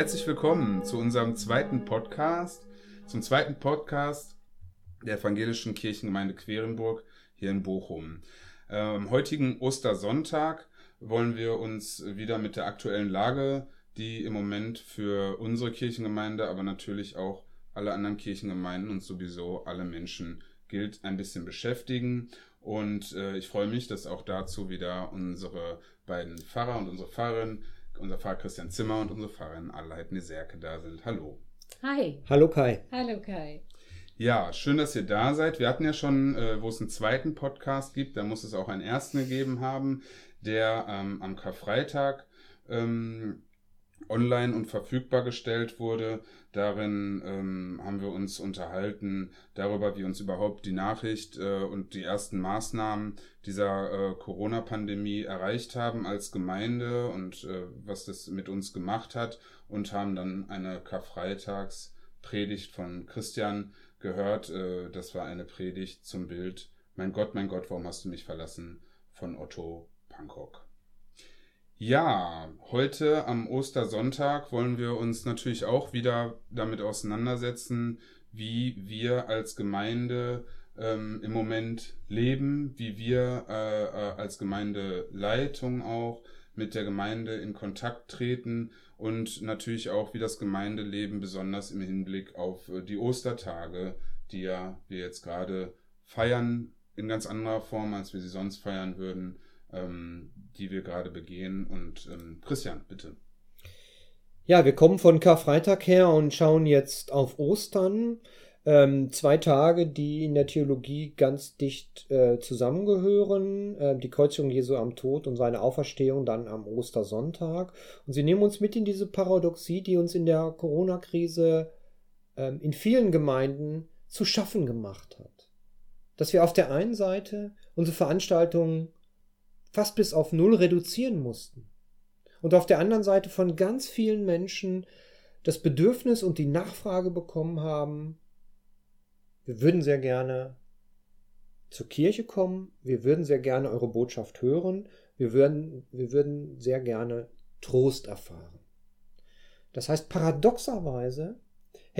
Herzlich willkommen zu unserem zweiten Podcast, zum zweiten Podcast der Evangelischen Kirchengemeinde Querenburg hier in Bochum. Am ähm, heutigen Ostersonntag wollen wir uns wieder mit der aktuellen Lage, die im Moment für unsere Kirchengemeinde, aber natürlich auch alle anderen Kirchengemeinden und sowieso alle Menschen gilt, ein bisschen beschäftigen. Und äh, ich freue mich, dass auch dazu wieder unsere beiden Pfarrer und unsere Pfarrerin, unser Pfarrer Christian Zimmer und unsere Pfarrerin Adelheid Neserke da sind. Hallo. Hi. Hallo Kai. Hallo Kai. Ja, schön, dass ihr da seid. Wir hatten ja schon, äh, wo es einen zweiten Podcast gibt, da muss es auch einen ersten gegeben haben, der ähm, am Karfreitag ähm, online und verfügbar gestellt wurde. Darin ähm, haben wir uns unterhalten darüber, wie uns überhaupt die Nachricht äh, und die ersten Maßnahmen dieser äh, Corona-Pandemie erreicht haben als Gemeinde und äh, was das mit uns gemacht hat und haben dann eine Karfreitagspredigt von Christian gehört. Äh, das war eine Predigt zum Bild Mein Gott, mein Gott, warum hast du mich verlassen von Otto Pankok. Ja, heute am Ostersonntag wollen wir uns natürlich auch wieder damit auseinandersetzen, wie wir als Gemeinde ähm, im Moment leben, wie wir äh, äh, als Gemeindeleitung auch mit der Gemeinde in Kontakt treten und natürlich auch, wie das Gemeindeleben besonders im Hinblick auf äh, die Ostertage, die ja wir jetzt gerade feiern, in ganz anderer Form, als wir sie sonst feiern würden, ähm, die wir gerade begehen. Und ähm, Christian, bitte. Ja, wir kommen von Karfreitag her und schauen jetzt auf Ostern. Ähm, zwei Tage, die in der Theologie ganz dicht äh, zusammengehören. Äh, die Kreuzigung Jesu am Tod und seine Auferstehung dann am Ostersonntag. Und sie nehmen uns mit in diese Paradoxie, die uns in der Corona-Krise äh, in vielen Gemeinden zu schaffen gemacht hat. Dass wir auf der einen Seite unsere Veranstaltungen fast bis auf Null reduzieren mussten. Und auf der anderen Seite von ganz vielen Menschen das Bedürfnis und die Nachfrage bekommen haben, wir würden sehr gerne zur Kirche kommen, wir würden sehr gerne eure Botschaft hören, wir würden, wir würden sehr gerne Trost erfahren. Das heißt, paradoxerweise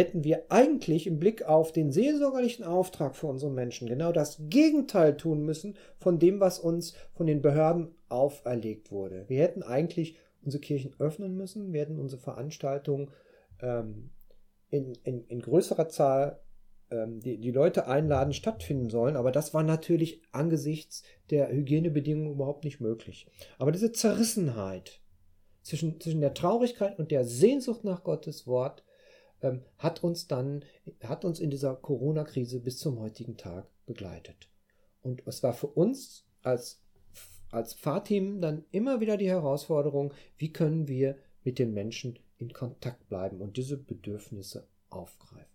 hätten wir eigentlich im Blick auf den seelsorgerlichen Auftrag für unsere Menschen genau das Gegenteil tun müssen von dem, was uns von den Behörden auferlegt wurde. Wir hätten eigentlich unsere Kirchen öffnen müssen, wir hätten unsere Veranstaltungen ähm, in, in, in größerer Zahl ähm, die, die Leute einladen, stattfinden sollen, aber das war natürlich angesichts der Hygienebedingungen überhaupt nicht möglich. Aber diese Zerrissenheit zwischen, zwischen der Traurigkeit und der Sehnsucht nach Gottes Wort ähm, hat uns dann, hat uns in dieser Corona-Krise bis zum heutigen Tag begleitet. Und es war für uns als, als Fahrteam dann immer wieder die Herausforderung, wie können wir mit den Menschen in Kontakt bleiben und diese Bedürfnisse aufgreifen.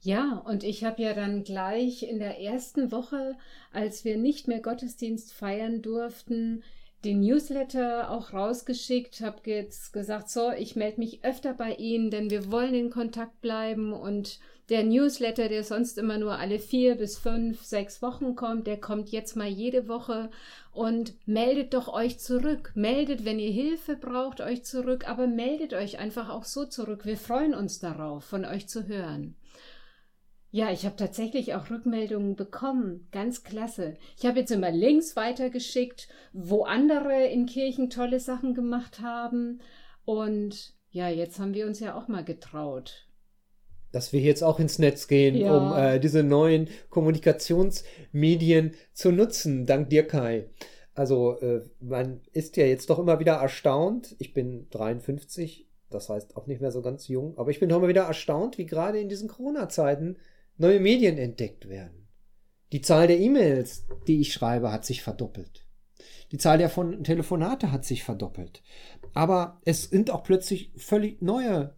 Ja, und ich habe ja dann gleich in der ersten Woche, als wir nicht mehr Gottesdienst feiern durften, den Newsletter auch rausgeschickt, habe jetzt gesagt, so, ich melde mich öfter bei Ihnen, denn wir wollen in Kontakt bleiben und der Newsletter, der sonst immer nur alle vier bis fünf, sechs Wochen kommt, der kommt jetzt mal jede Woche und meldet doch euch zurück. Meldet, wenn ihr Hilfe braucht, euch zurück, aber meldet euch einfach auch so zurück. Wir freuen uns darauf, von euch zu hören. Ja, ich habe tatsächlich auch Rückmeldungen bekommen. Ganz klasse. Ich habe jetzt immer Links weitergeschickt, wo andere in Kirchen tolle Sachen gemacht haben. Und ja, jetzt haben wir uns ja auch mal getraut. Dass wir jetzt auch ins Netz gehen, ja. um äh, diese neuen Kommunikationsmedien zu nutzen. Dank dir, Kai. Also, äh, man ist ja jetzt doch immer wieder erstaunt. Ich bin 53, das heißt auch nicht mehr so ganz jung, aber ich bin doch immer wieder erstaunt, wie gerade in diesen Corona-Zeiten neue Medien entdeckt werden. Die Zahl der E-Mails, die ich schreibe, hat sich verdoppelt. Die Zahl der von Telefonate hat sich verdoppelt. Aber es sind auch plötzlich völlig neue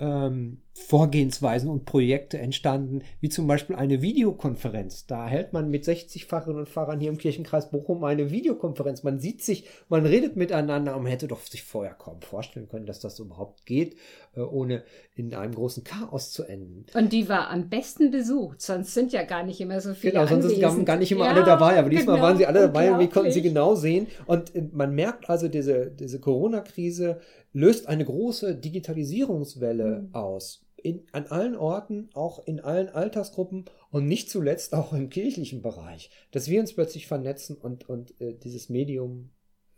ähm, Vorgehensweisen und Projekte entstanden, wie zum Beispiel eine Videokonferenz. Da hält man mit 60 Pfarrerinnen und Pfarrern hier im Kirchenkreis Bochum eine Videokonferenz. Man sieht sich, man redet miteinander und man hätte doch sich vorher kaum vorstellen können, dass das überhaupt geht, äh, ohne in einem großen Chaos zu enden. Und die war am besten besucht, sonst sind ja gar nicht immer so viele Genau, sonst anwesend. sind gar nicht immer ja, alle dabei, aber diesmal genau, waren sie alle dabei und wir konnten sie genau sehen. Und äh, man merkt also, diese, diese Corona-Krise löst eine große Digitalisierungswelle Mhm. aus. In, an allen Orten, auch in allen Altersgruppen und nicht zuletzt auch im kirchlichen Bereich, dass wir uns plötzlich vernetzen und, und äh, dieses Medium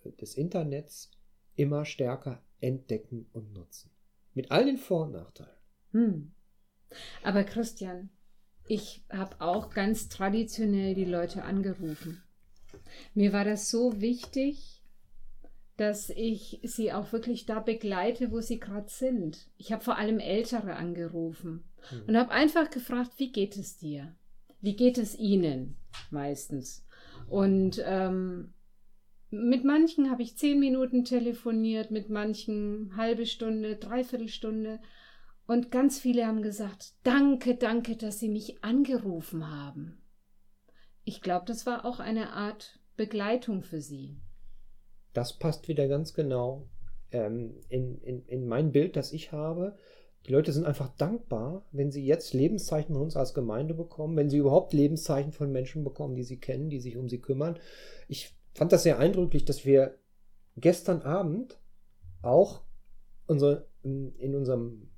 äh, des Internets immer stärker entdecken und nutzen. Mit all den Vor- und Nachteilen. Hm. Aber Christian, ich habe auch ganz traditionell die Leute angerufen. Mir war das so wichtig, dass ich sie auch wirklich da begleite, wo sie gerade sind. Ich habe vor allem Ältere angerufen Hm. und habe einfach gefragt, wie geht es dir? Wie geht es ihnen meistens? Und ähm, mit manchen habe ich zehn Minuten telefoniert, mit manchen halbe Stunde, dreiviertel Stunde. Und ganz viele haben gesagt, danke, danke, dass Sie mich angerufen haben. Ich glaube, das war auch eine Art Begleitung für Sie. Das passt wieder ganz genau ähm, in, in, in mein Bild, das ich habe. Die Leute sind einfach dankbar, wenn sie jetzt Lebenszeichen von uns als Gemeinde bekommen, wenn sie überhaupt Lebenszeichen von Menschen bekommen, die sie kennen, die sich um sie kümmern. Ich fand das sehr eindrücklich, dass wir gestern Abend auch unser, in unserem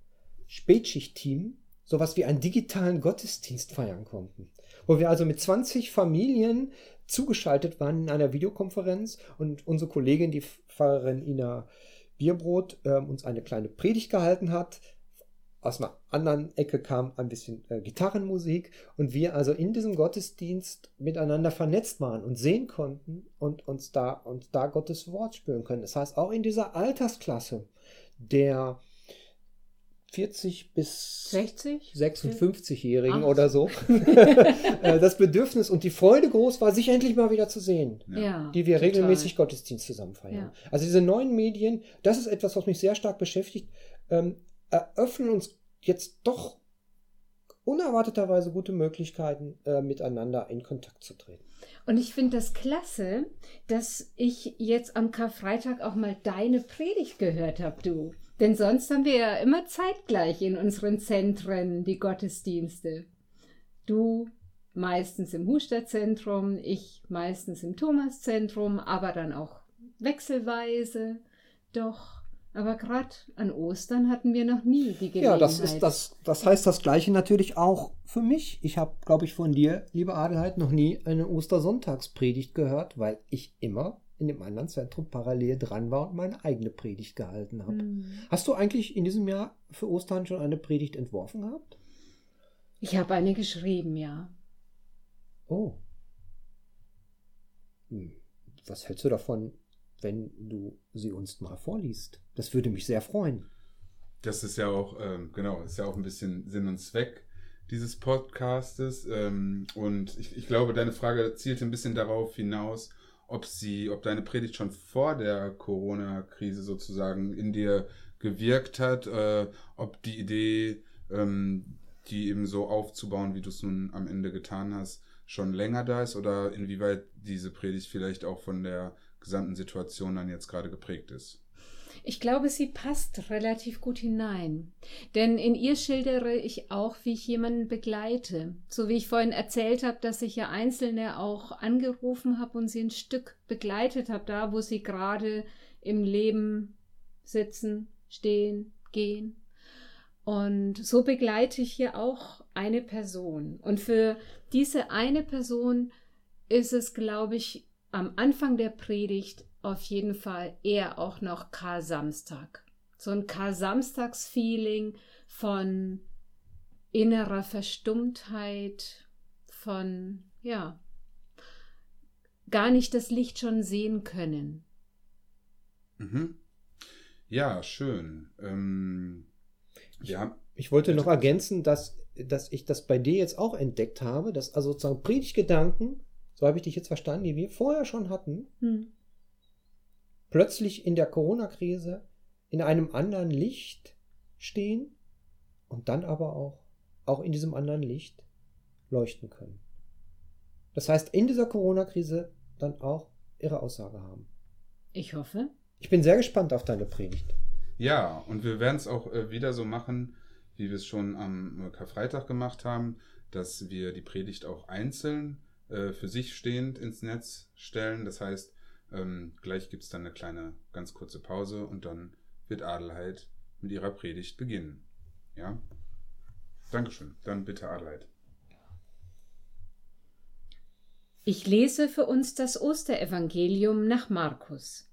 Spätschicht-Team sowas wie einen digitalen Gottesdienst feiern konnten. Wo wir also mit 20 Familien zugeschaltet waren in einer Videokonferenz und unsere Kollegin, die Pfarrerin Ina Bierbrot, äh, uns eine kleine Predigt gehalten hat. Aus einer anderen Ecke kam ein bisschen äh, Gitarrenmusik und wir also in diesem Gottesdienst miteinander vernetzt waren und sehen konnten und uns da und da Gottes Wort spüren können. Das heißt, auch in dieser Altersklasse der 40 bis 60? 56-Jährigen Ach. oder so, äh, das Bedürfnis und die Freude groß war, sich endlich mal wieder zu sehen, Ja. die wir total. regelmäßig Gottesdienst zusammen feiern. Ja. Also diese neuen Medien, das ist etwas, was mich sehr stark beschäftigt, ähm, eröffnen uns jetzt doch unerwarteterweise gute Möglichkeiten, äh, miteinander in Kontakt zu treten. Und ich finde das klasse, dass ich jetzt am Karfreitag auch mal deine Predigt gehört habe, du. Denn sonst haben wir ja immer zeitgleich in unseren Zentren die Gottesdienste. Du meistens im Husterzentrum, ich meistens im Thomaszentrum, aber dann auch wechselweise. Doch, aber gerade an Ostern hatten wir noch nie die Gelegenheit. Ja, das ist das, das heißt das Gleiche natürlich auch für mich. Ich habe, glaube ich, von dir, liebe Adelheid, noch nie eine Ostersonntagspredigt gehört, weil ich immer in dem anderen Zentrum parallel dran war und meine eigene Predigt gehalten habe. Hm. Hast du eigentlich in diesem Jahr für Ostern schon eine Predigt entworfen gehabt? Ich habe eine geschrieben, ja. Oh. Hm. Was hältst du davon, wenn du sie uns mal vorliest? Das würde mich sehr freuen. Das ist ja auch, ähm, genau, ist ja auch ein bisschen Sinn und Zweck dieses Podcastes. Ähm, und ich, ich glaube, deine Frage zielte ein bisschen darauf hinaus, ob sie, ob deine Predigt schon vor der Corona-Krise sozusagen in dir gewirkt hat, äh, ob die Idee, ähm, die eben so aufzubauen, wie du es nun am Ende getan hast, schon länger da ist oder inwieweit diese Predigt vielleicht auch von der gesamten Situation dann jetzt gerade geprägt ist. Ich glaube, sie passt relativ gut hinein. Denn in ihr schildere ich auch, wie ich jemanden begleite. So wie ich vorhin erzählt habe, dass ich ja Einzelne auch angerufen habe und sie ein Stück begleitet habe, da wo sie gerade im Leben sitzen, stehen, gehen. Und so begleite ich hier auch eine Person. Und für diese eine Person ist es, glaube ich, am Anfang der Predigt auf jeden Fall eher auch noch Kar-Samstag. So ein Kar-Samstags-Feeling von innerer Verstummtheit, von, ja, gar nicht das Licht schon sehen können. Mhm. Ja, schön. Ähm, ja, Ich wollte noch ergänzen, dass, dass ich das bei dir jetzt auch entdeckt habe, dass also sozusagen Predigtgedanken, so habe ich dich jetzt verstanden, die wir vorher schon hatten, Hm. Plötzlich in der Corona-Krise in einem anderen Licht stehen und dann aber auch, auch in diesem anderen Licht leuchten können. Das heißt, in dieser Corona-Krise dann auch ihre Aussage haben. Ich hoffe. Ich bin sehr gespannt auf deine Predigt. Ja, und wir werden es auch äh, wieder so machen, wie wir es schon am Karfreitag gemacht haben, dass wir die Predigt auch einzeln äh, für sich stehend ins Netz stellen. Das heißt, ähm, gleich gibt es dann eine kleine, ganz kurze Pause und dann wird Adelheid mit ihrer Predigt beginnen. Ja? Dankeschön. Dann bitte Adelheid. Ich lese für uns das Osterevangelium nach Markus.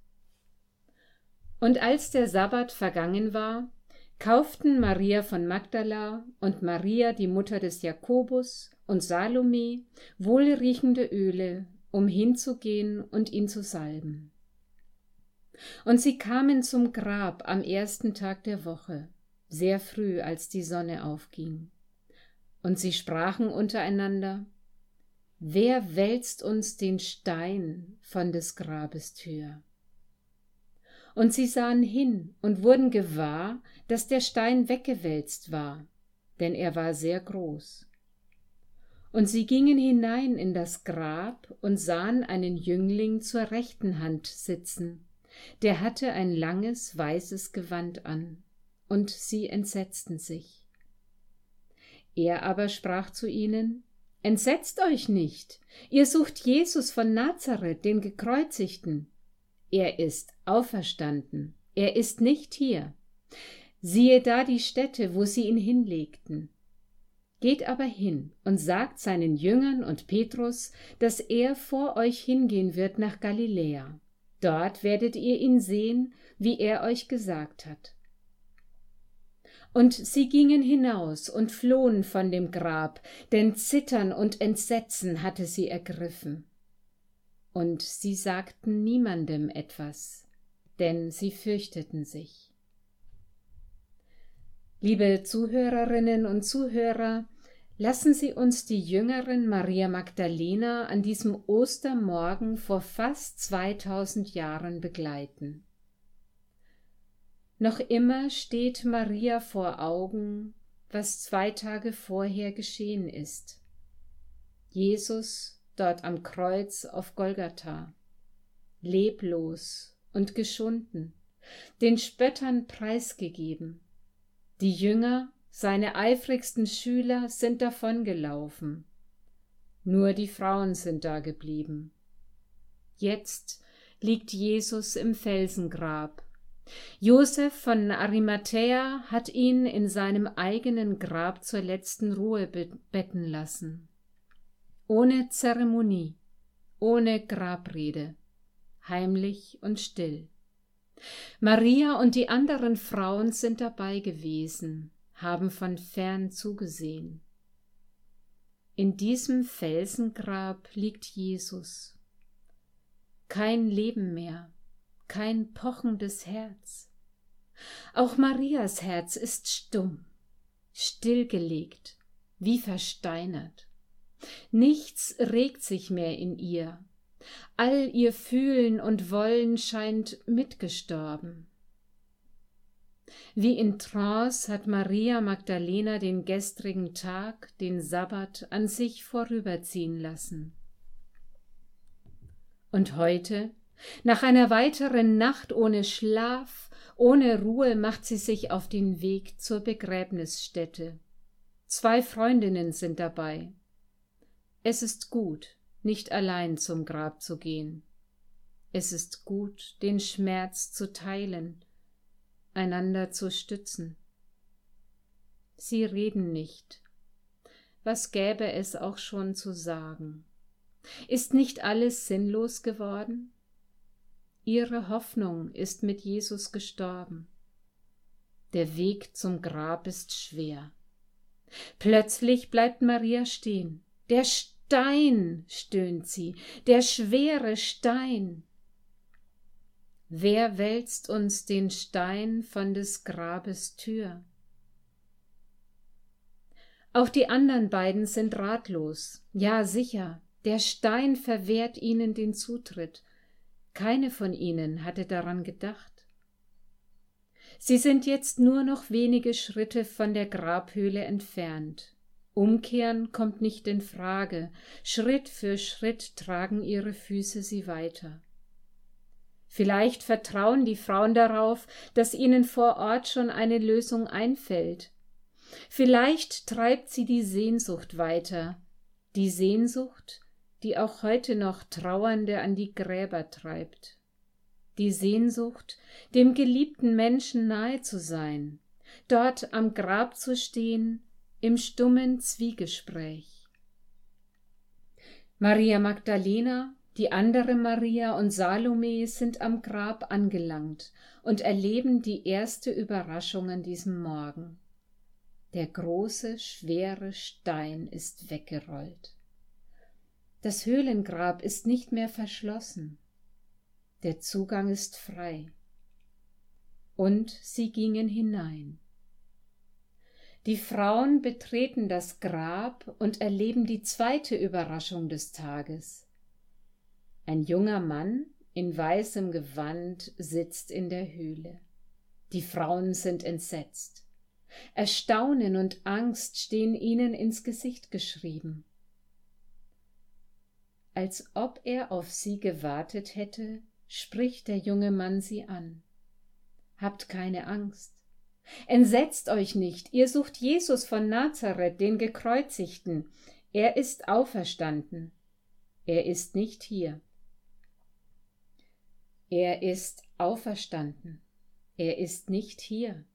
Und als der Sabbat vergangen war, kauften Maria von Magdala und Maria, die Mutter des Jakobus, und Salome wohlriechende Öle, um hinzugehen und ihn zu salben. Und sie kamen zum Grab am ersten Tag der Woche, sehr früh, als die Sonne aufging. Und sie sprachen untereinander, Wer wälzt uns den Stein von des Grabes Tür? Und sie sahen hin und wurden gewahr, dass der Stein weggewälzt war, denn er war sehr groß. Und sie gingen hinein in das Grab und sahen einen Jüngling zur rechten Hand sitzen, der hatte ein langes weißes Gewand an, und sie entsetzten sich. Er aber sprach zu ihnen Entsetzt euch nicht, ihr sucht Jesus von Nazareth, den gekreuzigten. Er ist auferstanden, er ist nicht hier. Siehe da die Stätte, wo sie ihn hinlegten. Geht aber hin und sagt seinen Jüngern und Petrus, dass er vor euch hingehen wird nach Galiläa. Dort werdet ihr ihn sehen, wie er euch gesagt hat. Und sie gingen hinaus und flohen von dem Grab, denn Zittern und Entsetzen hatte sie ergriffen und sie sagten niemandem etwas, denn sie fürchteten sich. Liebe Zuhörerinnen und Zuhörer, lassen Sie uns die Jüngerin Maria Magdalena an diesem Ostermorgen vor fast 2000 Jahren begleiten. Noch immer steht Maria vor Augen, was zwei Tage vorher geschehen ist. Jesus dort am Kreuz auf Golgatha, leblos und geschunden, den Spöttern preisgegeben. Die Jünger, seine eifrigsten Schüler, sind davongelaufen. Nur die Frauen sind da geblieben. Jetzt liegt Jesus im Felsengrab. Josef von Arimathäa hat ihn in seinem eigenen Grab zur letzten Ruhe betten lassen ohne Zeremonie, ohne Grabrede, heimlich und still. Maria und die anderen Frauen sind dabei gewesen, haben von fern zugesehen. In diesem Felsengrab liegt Jesus. Kein Leben mehr, kein pochendes Herz. Auch Marias Herz ist stumm, stillgelegt, wie versteinert. Nichts regt sich mehr in ihr. All ihr Fühlen und Wollen scheint mitgestorben. Wie in Trance hat Maria Magdalena den gestrigen Tag, den Sabbat, an sich vorüberziehen lassen. Und heute, nach einer weiteren Nacht ohne Schlaf, ohne Ruhe, macht sie sich auf den Weg zur Begräbnisstätte. Zwei Freundinnen sind dabei. Es ist gut, nicht allein zum Grab zu gehen. Es ist gut, den Schmerz zu teilen, einander zu stützen. Sie reden nicht. Was gäbe es auch schon zu sagen? Ist nicht alles sinnlos geworden? Ihre Hoffnung ist mit Jesus gestorben. Der Weg zum Grab ist schwer. Plötzlich bleibt Maria stehen. Der Stein, stöhnt sie, der schwere Stein. Wer wälzt uns den Stein von des Grabes Tür? Auch die anderen beiden sind ratlos. Ja, sicher, der Stein verwehrt ihnen den Zutritt. Keine von ihnen hatte daran gedacht. Sie sind jetzt nur noch wenige Schritte von der Grabhöhle entfernt. Umkehren kommt nicht in Frage. Schritt für Schritt tragen ihre Füße sie weiter. Vielleicht vertrauen die Frauen darauf, dass ihnen vor Ort schon eine Lösung einfällt. Vielleicht treibt sie die Sehnsucht weiter, die Sehnsucht, die auch heute noch Trauernde an die Gräber treibt. Die Sehnsucht, dem geliebten Menschen nahe zu sein, dort am Grab zu stehen, im stummen Zwiegespräch. Maria Magdalena, die andere Maria und Salome sind am Grab angelangt und erleben die erste Überraschung an diesem Morgen. Der große, schwere Stein ist weggerollt. Das Höhlengrab ist nicht mehr verschlossen. Der Zugang ist frei. Und sie gingen hinein. Die Frauen betreten das Grab und erleben die zweite Überraschung des Tages. Ein junger Mann in weißem Gewand sitzt in der Höhle. Die Frauen sind entsetzt. Erstaunen und Angst stehen ihnen ins Gesicht geschrieben. Als ob er auf sie gewartet hätte, spricht der junge Mann sie an. Habt keine Angst. Entsetzt euch nicht, ihr sucht Jesus von Nazareth, den Gekreuzigten. Er ist auferstanden. Er ist nicht hier. Er ist auferstanden. Er ist nicht hier.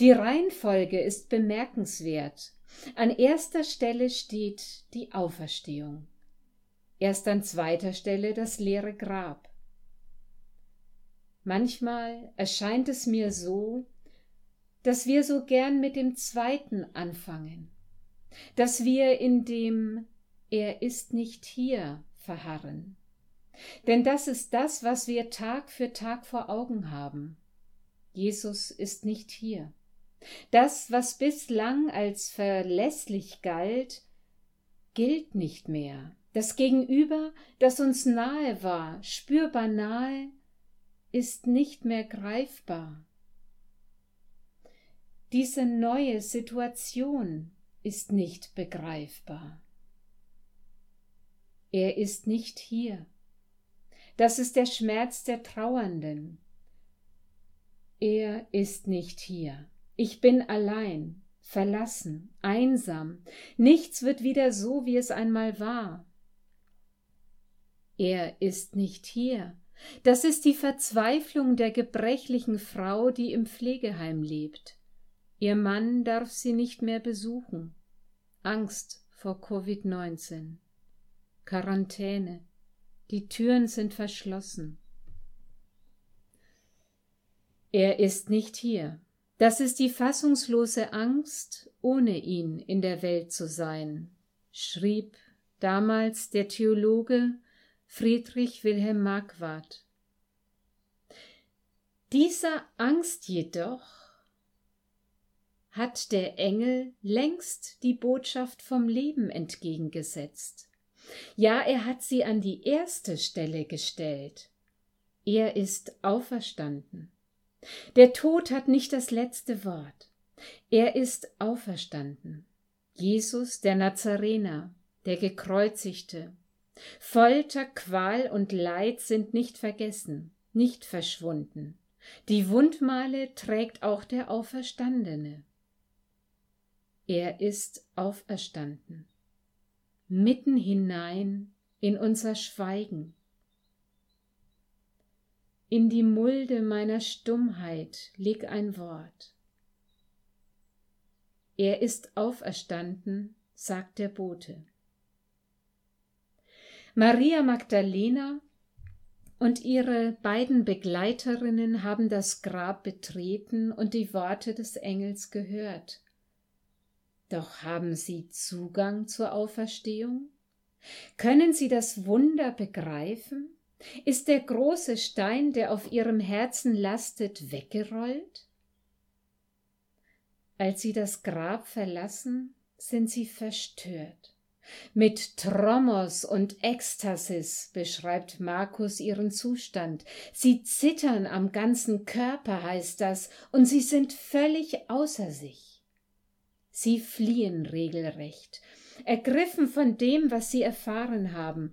Die Reihenfolge ist bemerkenswert. An erster Stelle steht die Auferstehung. Erst an zweiter Stelle das leere Grab. Manchmal erscheint es mir so, dass wir so gern mit dem zweiten anfangen, dass wir in dem Er ist nicht hier verharren. Denn das ist das, was wir Tag für Tag vor Augen haben. Jesus ist nicht hier. Das, was bislang als verlässlich galt, gilt nicht mehr. Das Gegenüber, das uns nahe war, spürbar nahe, ist nicht mehr greifbar. Diese neue Situation ist nicht begreifbar. Er ist nicht hier. Das ist der Schmerz der Trauernden. Er ist nicht hier. Ich bin allein, verlassen, einsam. Nichts wird wieder so, wie es einmal war. Er ist nicht hier. Das ist die Verzweiflung der gebrechlichen Frau, die im Pflegeheim lebt. Ihr Mann darf sie nicht mehr besuchen. Angst vor Covid-19. Quarantäne. Die Türen sind verschlossen. Er ist nicht hier. Das ist die fassungslose Angst, ohne ihn in der Welt zu sein, schrieb damals der Theologe Friedrich Wilhelm Marquardt. Dieser Angst jedoch hat der Engel längst die Botschaft vom Leben entgegengesetzt. Ja, er hat sie an die erste Stelle gestellt. Er ist auferstanden. Der Tod hat nicht das letzte Wort. Er ist auferstanden. Jesus, der Nazarener, der Gekreuzigte. Folter, Qual und Leid sind nicht vergessen, nicht verschwunden. Die Wundmale trägt auch der Auferstandene. Er ist auferstanden. Mitten hinein in unser Schweigen. In die Mulde meiner Stummheit leg ein Wort. Er ist auferstanden, sagt der Bote. Maria Magdalena und ihre beiden Begleiterinnen haben das Grab betreten und die Worte des Engels gehört. Doch haben Sie Zugang zur Auferstehung? Können Sie das Wunder begreifen? Ist der große Stein, der auf Ihrem Herzen lastet, weggerollt? Als Sie das Grab verlassen, sind Sie verstört. Mit Tromos und Ekstasis beschreibt Markus ihren Zustand. Sie zittern am ganzen Körper, heißt das, und sie sind völlig außer sich. Sie fliehen regelrecht, ergriffen von dem, was sie erfahren haben,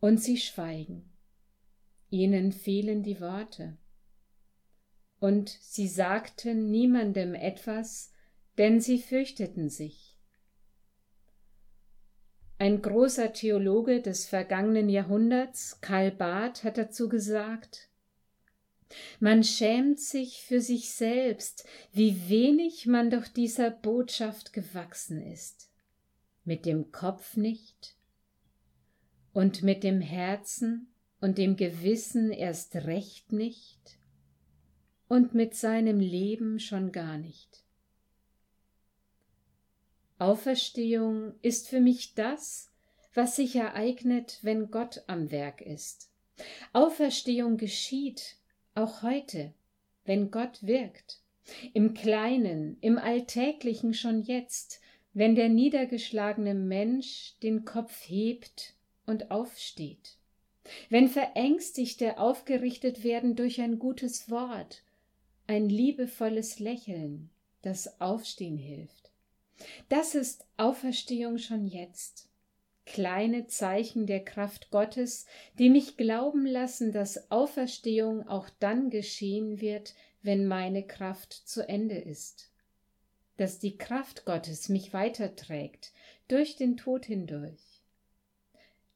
und sie schweigen. Ihnen fehlen die Worte. Und sie sagten niemandem etwas, denn sie fürchteten sich. Ein großer Theologe des vergangenen Jahrhunderts, Karl Barth, hat dazu gesagt, man schämt sich für sich selbst, wie wenig man doch dieser Botschaft gewachsen ist. Mit dem Kopf nicht und mit dem Herzen und dem Gewissen erst recht nicht und mit seinem Leben schon gar nicht. Auferstehung ist für mich das, was sich ereignet, wenn Gott am Werk ist. Auferstehung geschieht auch heute, wenn Gott wirkt. Im Kleinen, im Alltäglichen schon jetzt, wenn der niedergeschlagene Mensch den Kopf hebt und aufsteht. Wenn Verängstigte aufgerichtet werden durch ein gutes Wort, ein liebevolles Lächeln, das Aufstehen hilft. Das ist Auferstehung schon jetzt. Kleine Zeichen der Kraft Gottes, die mich glauben lassen, dass Auferstehung auch dann geschehen wird, wenn meine Kraft zu Ende ist. Dass die Kraft Gottes mich weiterträgt, durch den Tod hindurch.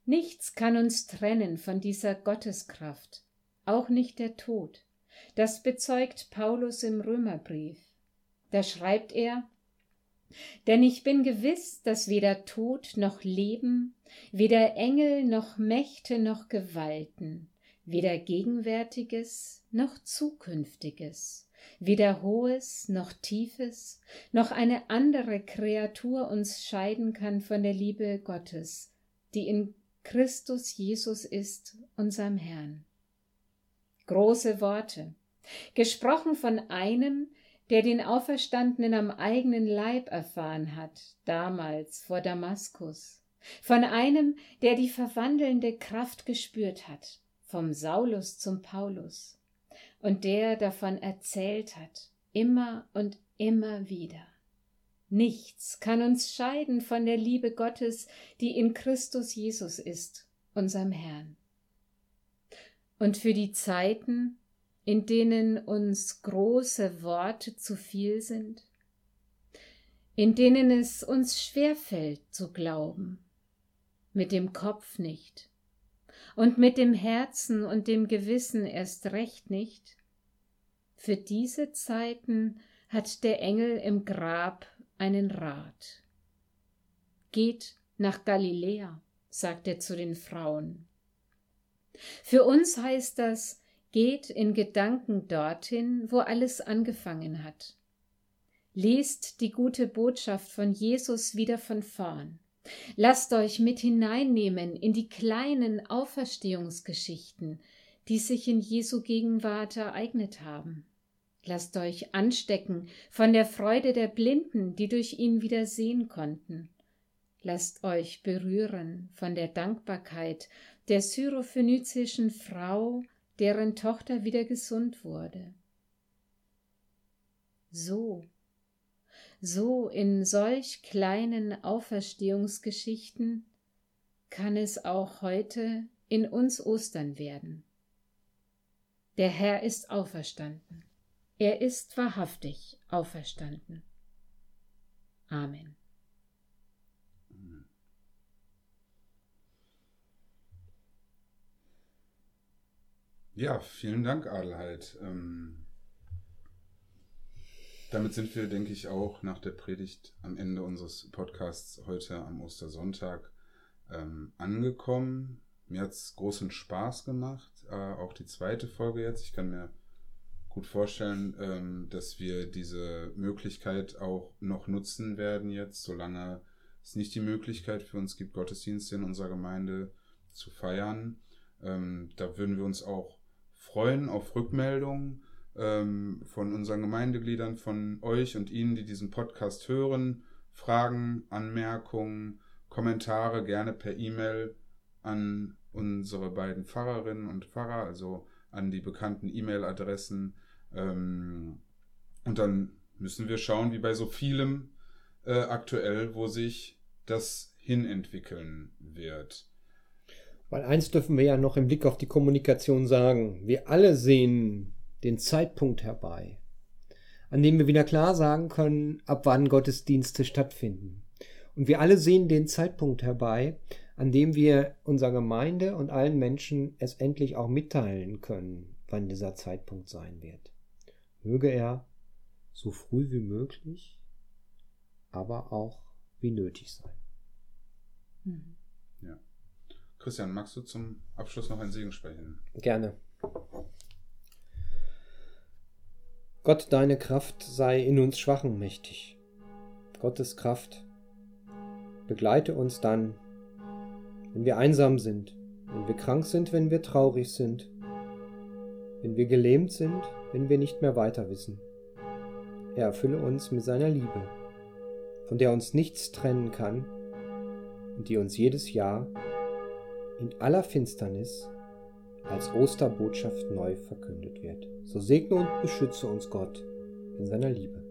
Nichts kann uns trennen von dieser Gotteskraft, auch nicht der Tod. Das bezeugt Paulus im Römerbrief. Da schreibt er, denn ich bin gewiss, dass weder Tod noch Leben, weder Engel noch Mächte noch Gewalten, weder Gegenwärtiges noch Zukünftiges, weder Hohes noch Tiefes, noch eine andere Kreatur uns scheiden kann von der Liebe Gottes, die in Christus Jesus ist, unserem Herrn. Große Worte, gesprochen von einem, der den Auferstandenen am eigenen Leib erfahren hat, damals vor Damaskus, von einem, der die verwandelnde Kraft gespürt hat, vom Saulus zum Paulus, und der davon erzählt hat, immer und immer wieder. Nichts kann uns scheiden von der Liebe Gottes, die in Christus Jesus ist, unserem Herrn. Und für die Zeiten, in denen uns große Worte zu viel sind, in denen es uns schwerfällt zu glauben, mit dem Kopf nicht und mit dem Herzen und dem Gewissen erst recht nicht, für diese Zeiten hat der Engel im Grab einen Rat. Geht nach Galiläa, sagt er zu den Frauen. Für uns heißt das, Geht in Gedanken dorthin, wo alles angefangen hat. Lest die gute Botschaft von Jesus wieder von vorn. Lasst euch mit hineinnehmen in die kleinen Auferstehungsgeschichten, die sich in Jesu Gegenwart ereignet haben. Lasst euch anstecken von der Freude der Blinden, die durch ihn wieder sehen konnten. Lasst euch berühren von der Dankbarkeit der syrophönizischen Frau, deren Tochter wieder gesund wurde. So, so in solch kleinen Auferstehungsgeschichten kann es auch heute in uns Ostern werden. Der Herr ist auferstanden. Er ist wahrhaftig auferstanden. Amen. Ja, vielen Dank, Adelheid. Ähm, damit sind wir, denke ich, auch nach der Predigt am Ende unseres Podcasts heute am Ostersonntag ähm, angekommen. Mir hat es großen Spaß gemacht, äh, auch die zweite Folge jetzt. Ich kann mir gut vorstellen, ähm, dass wir diese Möglichkeit auch noch nutzen werden jetzt, solange es nicht die Möglichkeit für uns gibt, Gottesdienste in unserer Gemeinde zu feiern. Ähm, da würden wir uns auch freuen auf Rückmeldungen ähm, von unseren Gemeindegliedern, von euch und Ihnen, die diesen Podcast hören. Fragen, Anmerkungen, Kommentare gerne per E-Mail an unsere beiden Pfarrerinnen und Pfarrer, also an die bekannten E-Mail-Adressen. Ähm, und dann müssen wir schauen, wie bei so vielem äh, aktuell, wo sich das hinentwickeln wird. Weil eins dürfen wir ja noch im Blick auf die Kommunikation sagen. Wir alle sehen den Zeitpunkt herbei, an dem wir wieder klar sagen können, ab wann Gottesdienste stattfinden. Und wir alle sehen den Zeitpunkt herbei, an dem wir unserer Gemeinde und allen Menschen es endlich auch mitteilen können, wann dieser Zeitpunkt sein wird. Möge er so früh wie möglich, aber auch wie nötig sein. Mhm. Christian, magst du zum Abschluss noch ein Segen sprechen? Gerne. Gott, deine Kraft sei in uns Schwachen mächtig. Gottes Kraft begleite uns dann, wenn wir einsam sind, wenn wir krank sind, wenn wir traurig sind, wenn wir gelähmt sind, wenn wir nicht mehr weiter wissen. Er erfülle uns mit seiner Liebe, von der uns nichts trennen kann und die uns jedes Jahr in aller Finsternis als Osterbotschaft neu verkündet wird. So segne und beschütze uns Gott in seiner Liebe.